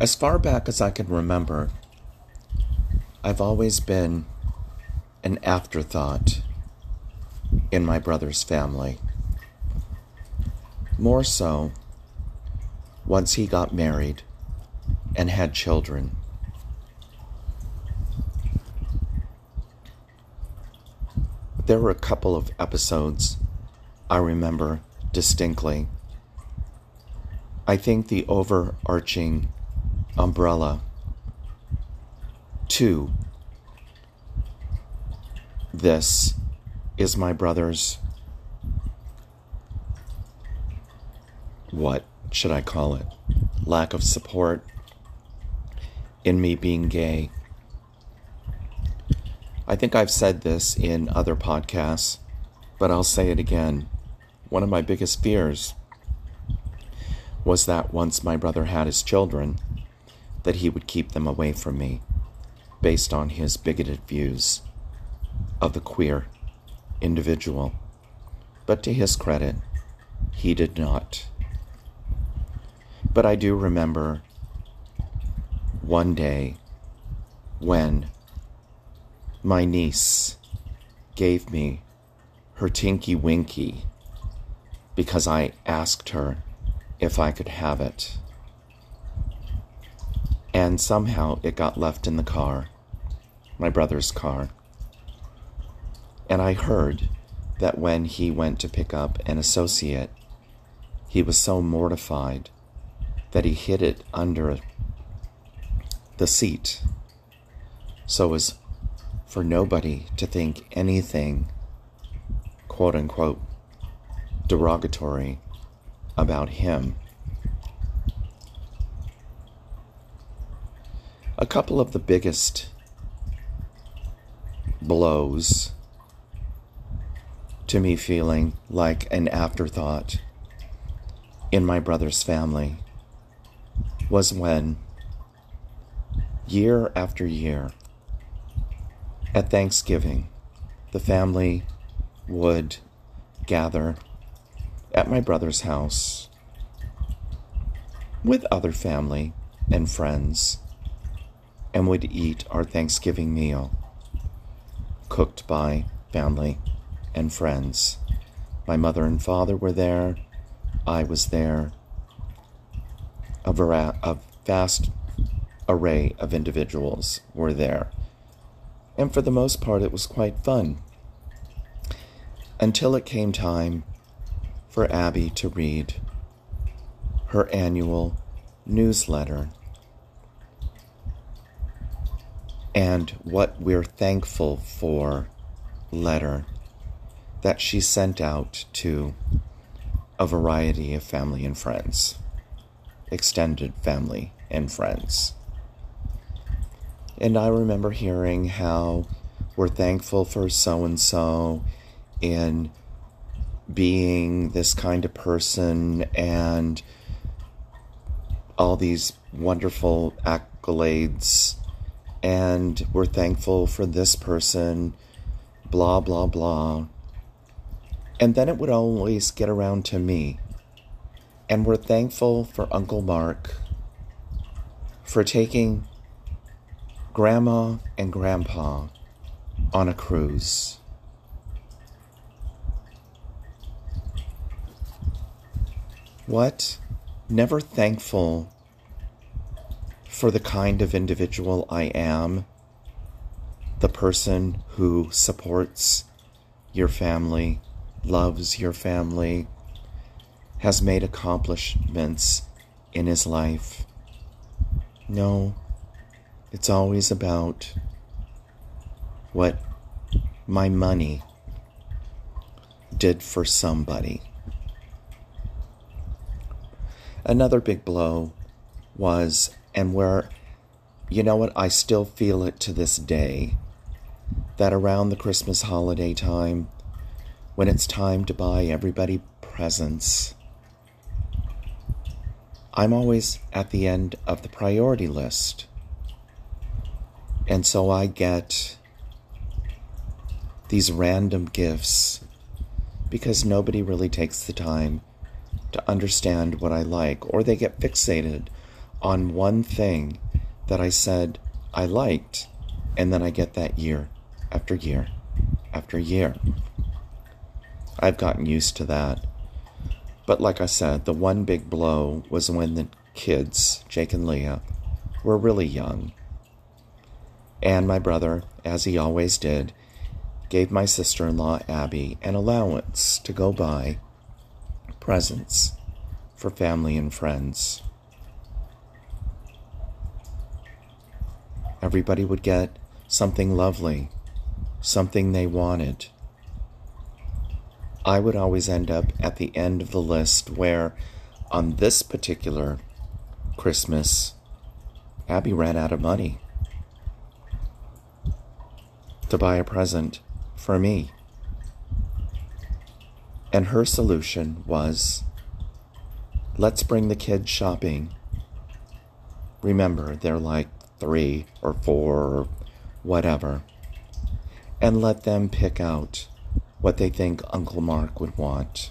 As far back as I can remember, I've always been an afterthought in my brother's family. More so once he got married and had children. There were a couple of episodes I remember distinctly. I think the overarching umbrella 2. this is my brother's what should I call it? Lack of support in me being gay. I think I've said this in other podcasts, but I'll say it again. One of my biggest fears was that once my brother had his children, that he would keep them away from me based on his bigoted views of the queer individual. But to his credit, he did not. But I do remember one day when my niece gave me her Tinky Winky because I asked her if I could have it. And somehow it got left in the car, my brother's car. And I heard that when he went to pick up an associate, he was so mortified that he hid it under the seat so as for nobody to think anything, quote unquote, derogatory about him. A couple of the biggest blows to me feeling like an afterthought in my brother's family was when, year after year, at Thanksgiving, the family would gather at my brother's house with other family and friends and would eat our Thanksgiving meal cooked by family and friends. My mother and father were there. I was there. A, vera- a vast array of individuals were there. And for the most part, it was quite fun. Until it came time for Abby to read her annual newsletter and what we're thankful for letter that she sent out to a variety of family and friends, extended family and friends. And I remember hearing how we're thankful for so and so in being this kind of person and all these wonderful accolades. And we're thankful for this person, blah, blah, blah. And then it would always get around to me. And we're thankful for Uncle Mark for taking Grandma and Grandpa on a cruise. What? Never thankful for the kind of individual I am, the person who supports your family loves your family, has made accomplishments in his life. No, it's always about what my money did for somebody. Another big blow was, and where, you know what, I still feel it to this day, that around the Christmas holiday time, when it's time to buy everybody presents. I'm always at the end of the priority list. And so I get these random gifts because nobody really takes the time to understand what I like, or they get fixated on one thing that I said I liked, and then I get that year after year after year. I've gotten used to that. But like I said, the one big blow was when the kids, Jake and Leah, were really young. And my brother, as he always did, gave my sister in law Abby an allowance to go buy presents for family and friends. Everybody would get something lovely, something they wanted. I would always end up at the end of the list where, on this particular Christmas, Abby ran out of money to buy a present for me. And her solution was let's bring the kids shopping. Remember, they're like three or four or whatever. And let them pick out what they think Uncle Mark would want.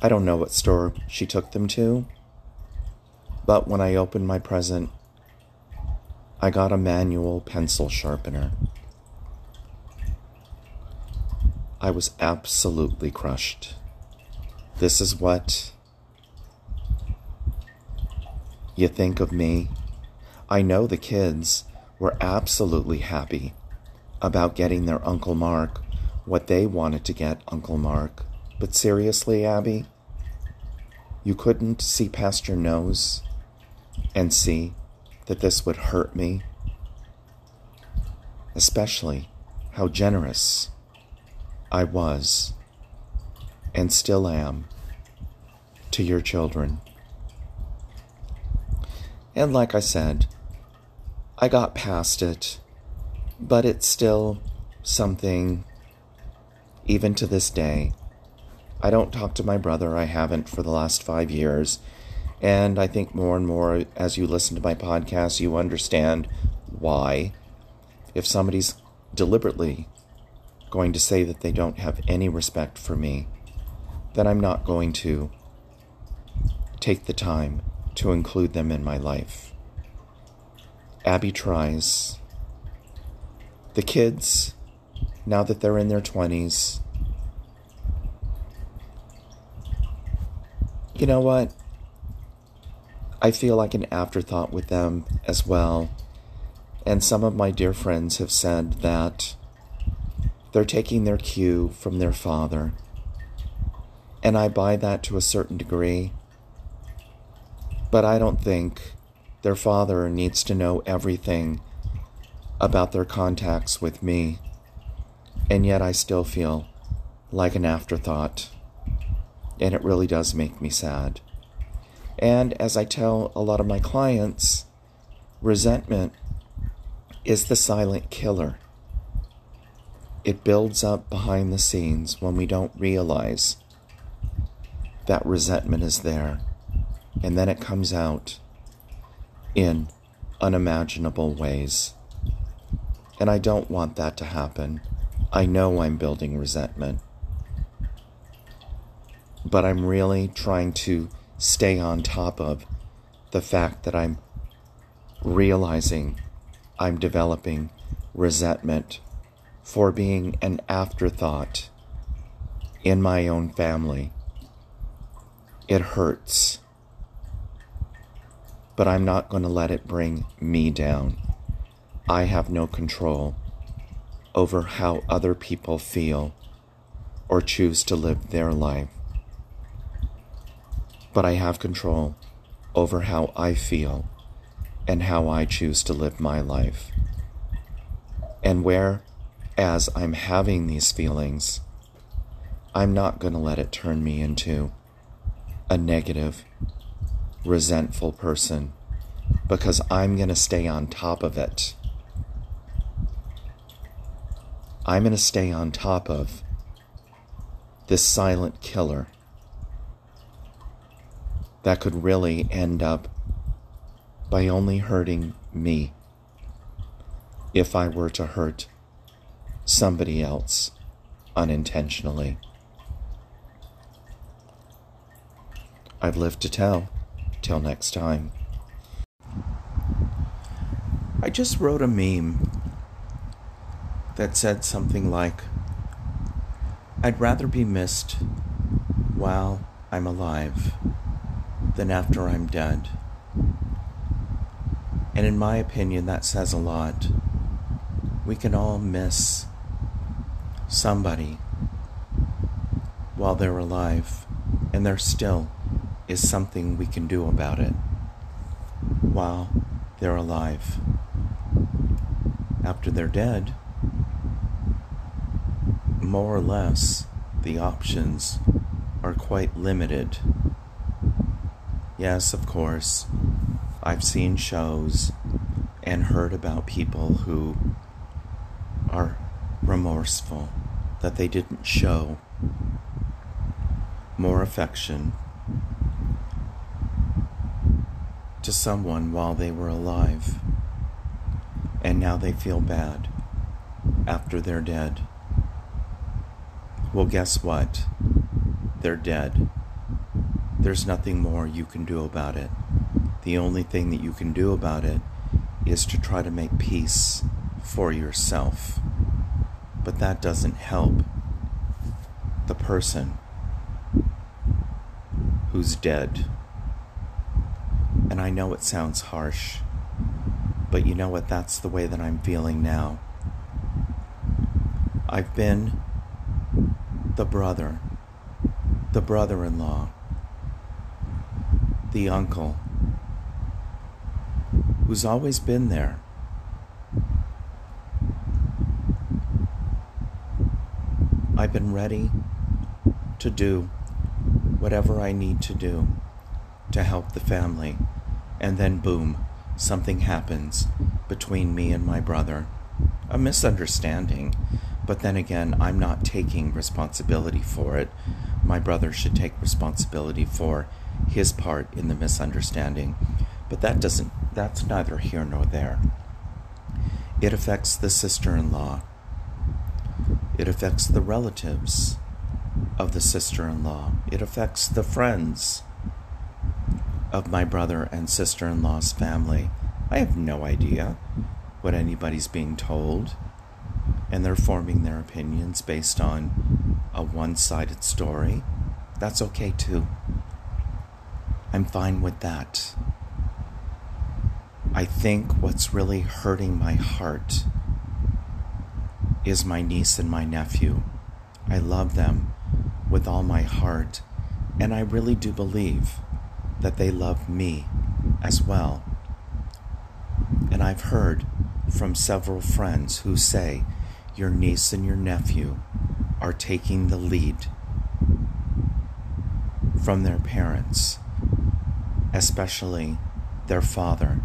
I don't know what store she took them to, but when I opened my present, I got a manual pencil sharpener. I was absolutely crushed. This is what you think of me. I know the kids were absolutely happy about getting their Uncle Mark what they wanted to get Uncle Mark. But seriously, Abby, you couldn't see past your nose and see that this would hurt me, especially how generous I was and still am to your children. And like I said, I got past it, but it's still something, even to this day. I don't talk to my brother, I haven't for the last five years. And I think more and more as you listen to my podcast, you understand why. If somebody's deliberately going to say that they don't have any respect for me, then I'm not going to take the time to include them in my life. Abby tries. The kids, now that they're in their 20s, you know what? I feel like an afterthought with them as well. And some of my dear friends have said that they're taking their cue from their father. And I buy that to a certain degree. But I don't think their father needs to know everything about their contacts with me. And yet I still feel like an afterthought. And it really does make me sad. And as I tell a lot of my clients, resentment is the silent killer. It builds up behind the scenes when we don't realize that resentment is there. And then it comes out in unimaginable ways. And I don't want that to happen. I know I'm building resentment. But I'm really trying to stay on top of the fact that I'm realizing I'm developing resentment for being an afterthought in my own family. It hurts. But I'm not going to let it bring me down. I have no control over how other people feel or choose to live their life. But I have control over how I feel and how I choose to live my life. And where as I'm having these feelings, I'm not going to let it turn me into a negative, resentful person because I'm going to stay on top of it. I'm going to stay on top of this silent killer that could really end up by only hurting me if I were to hurt somebody else unintentionally. I've lived to tell. Till next time. I just wrote a meme that said something like, I'd rather be missed while I'm alive than after I'm dead. And in my opinion, that says a lot. We can all miss somebody while they're alive, and they're still is something we can do about it while they're alive. After they're dead, more or less, the options are quite limited. Yes, of course, I've seen shows and heard about people who are remorseful that they didn't show more affection to someone while they were alive, and now they feel bad after they're dead. Well, guess what? They're dead. There's nothing more you can do about it. The only thing that you can do about it is to try to make peace for yourself. But that doesn't help the person who's dead. And I know it sounds harsh, but you know what? That's the way that I'm feeling now. I've been the brother, the brother in law, the uncle, who's always been there. I've been ready to do whatever I need to do to help the family, and then boom, something happens between me and my brother. A misunderstanding, but then again, I'm not taking responsibility for it. My brother should take responsibility for his part in the misunderstanding. But that doesn't, that's neither here nor there. It affects the sister in law, it affects the relatives of the sister in law, it affects the friends of my brother and sister in law's family. I have no idea what anybody's being told and they're forming their opinions based on a one sided story, that's okay too. I'm fine with that. I think what's really hurting my heart is my niece and my nephew. I love them with all my heart, and I really do believe that they love me as well. And I've heard from several friends who say your niece and your nephew are taking the lead from their parents, especially their father.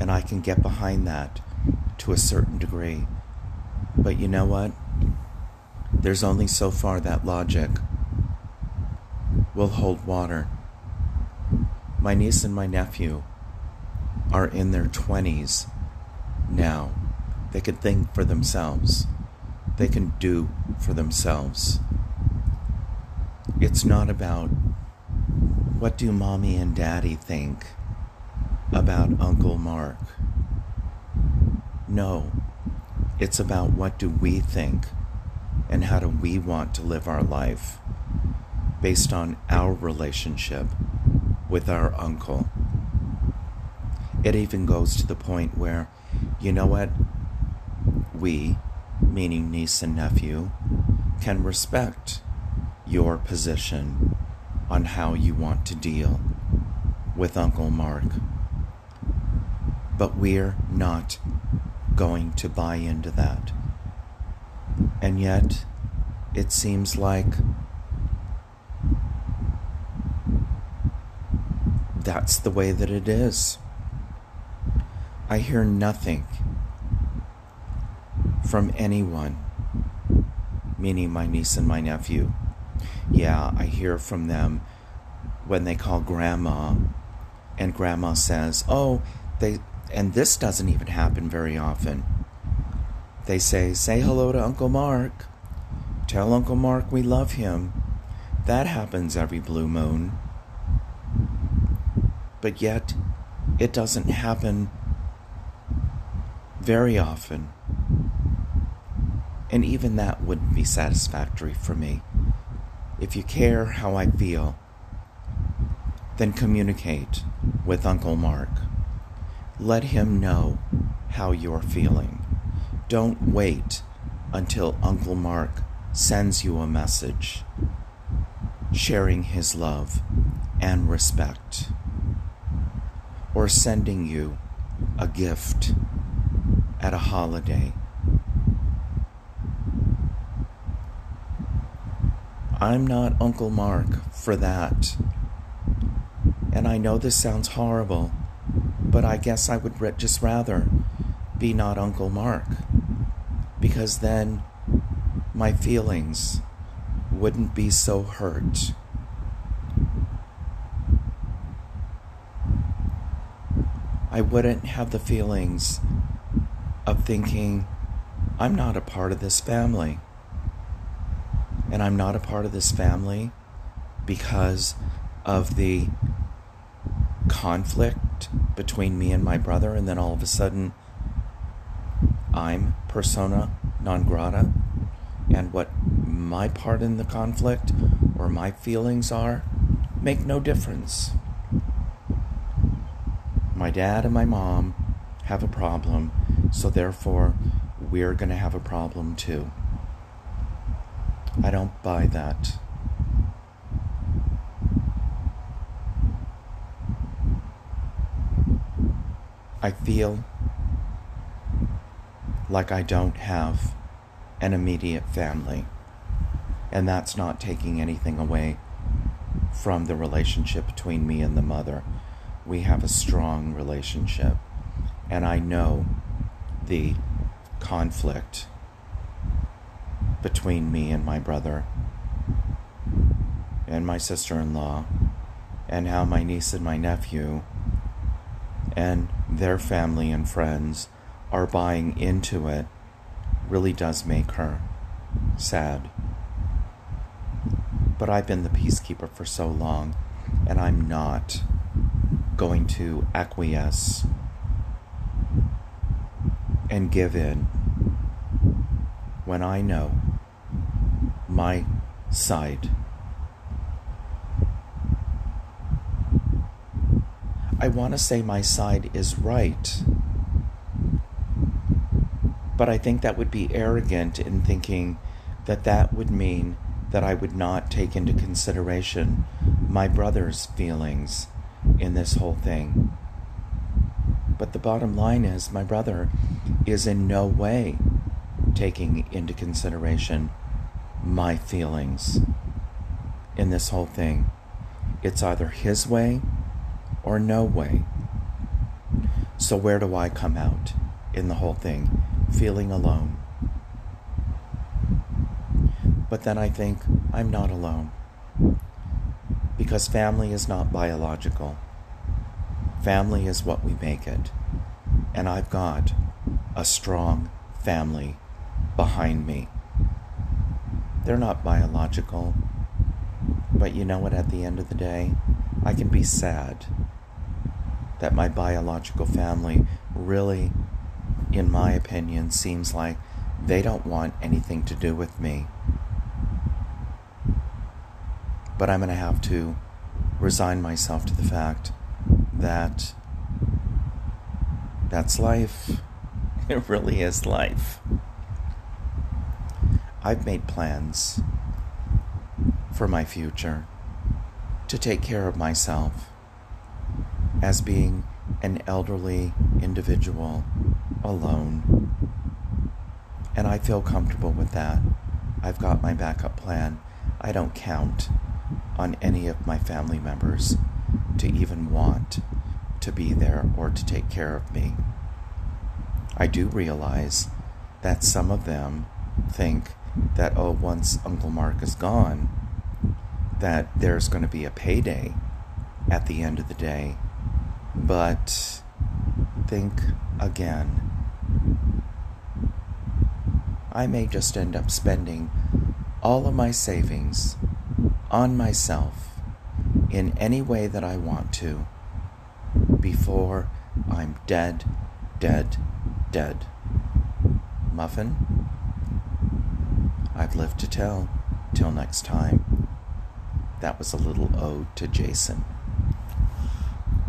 And I can get behind that to a certain degree. But you know what? There's only so far that logic will hold water. My niece and my nephew are in their 20s now. They can think for themselves. They can do for themselves. It's not about what do mommy and daddy think about Uncle Mark. No, it's about what do we think and how do we want to live our life based on our relationship with our uncle. It even goes to the point where, you know what? we, meaning niece and nephew, can respect your position on how you want to deal with Uncle Mark. But we're not going to buy into that. And yet, it seems like that's the way that it is. I hear nothing from anyone, meaning my niece and my nephew. Yeah, I hear from them when they call grandma, and grandma says, Oh, they, and this doesn't even happen very often. They say, Say hello to Uncle Mark. Tell Uncle Mark we love him. That happens every blue moon. But yet, it doesn't happen very often. And even that wouldn't be satisfactory for me. If you care how I feel, then communicate with Uncle Mark. Let him know how you're feeling. Don't wait until Uncle Mark sends you a message sharing his love and respect, or sending you a gift at a holiday. I'm not Uncle Mark for that. And I know this sounds horrible, but I guess I would just rather be not Uncle Mark. Because then my feelings wouldn't be so hurt. I wouldn't have the feelings of thinking, I'm not a part of this family. And I'm not a part of this family because of the conflict between me and my brother, and then all of a sudden, I'm persona non grata, and what my part in the conflict or my feelings are make no difference. My dad and my mom have a problem, so therefore we're going to have a problem too. I don't buy that. I feel like I don't have an immediate family. And that's not taking anything away from the relationship between me and the mother. We have a strong relationship. And I know the conflict between me and my brother and my sister in law, and how my niece and my nephew and their family and friends are buying into it really does make her sad. But I've been the peacekeeper for so long, and I'm not going to acquiesce and give in when I know my side I want to say my side is right. But I think that would be arrogant in thinking that that would mean that I would not take into consideration my brother's feelings in this whole thing. But the bottom line is, my brother is in no way taking into consideration my feelings in this whole thing. It's either his way or no way. So, where do I come out in the whole thing? Feeling alone. But then I think I'm not alone. Because family is not biological. Family is what we make it. And I've got a strong family behind me. They're not biological. But you know what, at the end of the day, I can be sad that my biological family really, in my opinion, seems like they don't want anything to do with me. But I'm going to have to resign myself to the fact that that's life. It really is life. I've made plans for my future to take care of myself as being an elderly individual alone. And I feel comfortable with that. I've got my backup plan. I don't count on any of my family members to even want to be there or to take care of me. I do realize that some of them think that, oh, once Uncle Mark is gone, that there's going to be a payday at the end of the day but think again. I may just end up spending all of my savings on myself in any way that I want to before I'm dead, dead, dead. Muffin? I've lived to tell. Till next time. That was a little ode to Jason.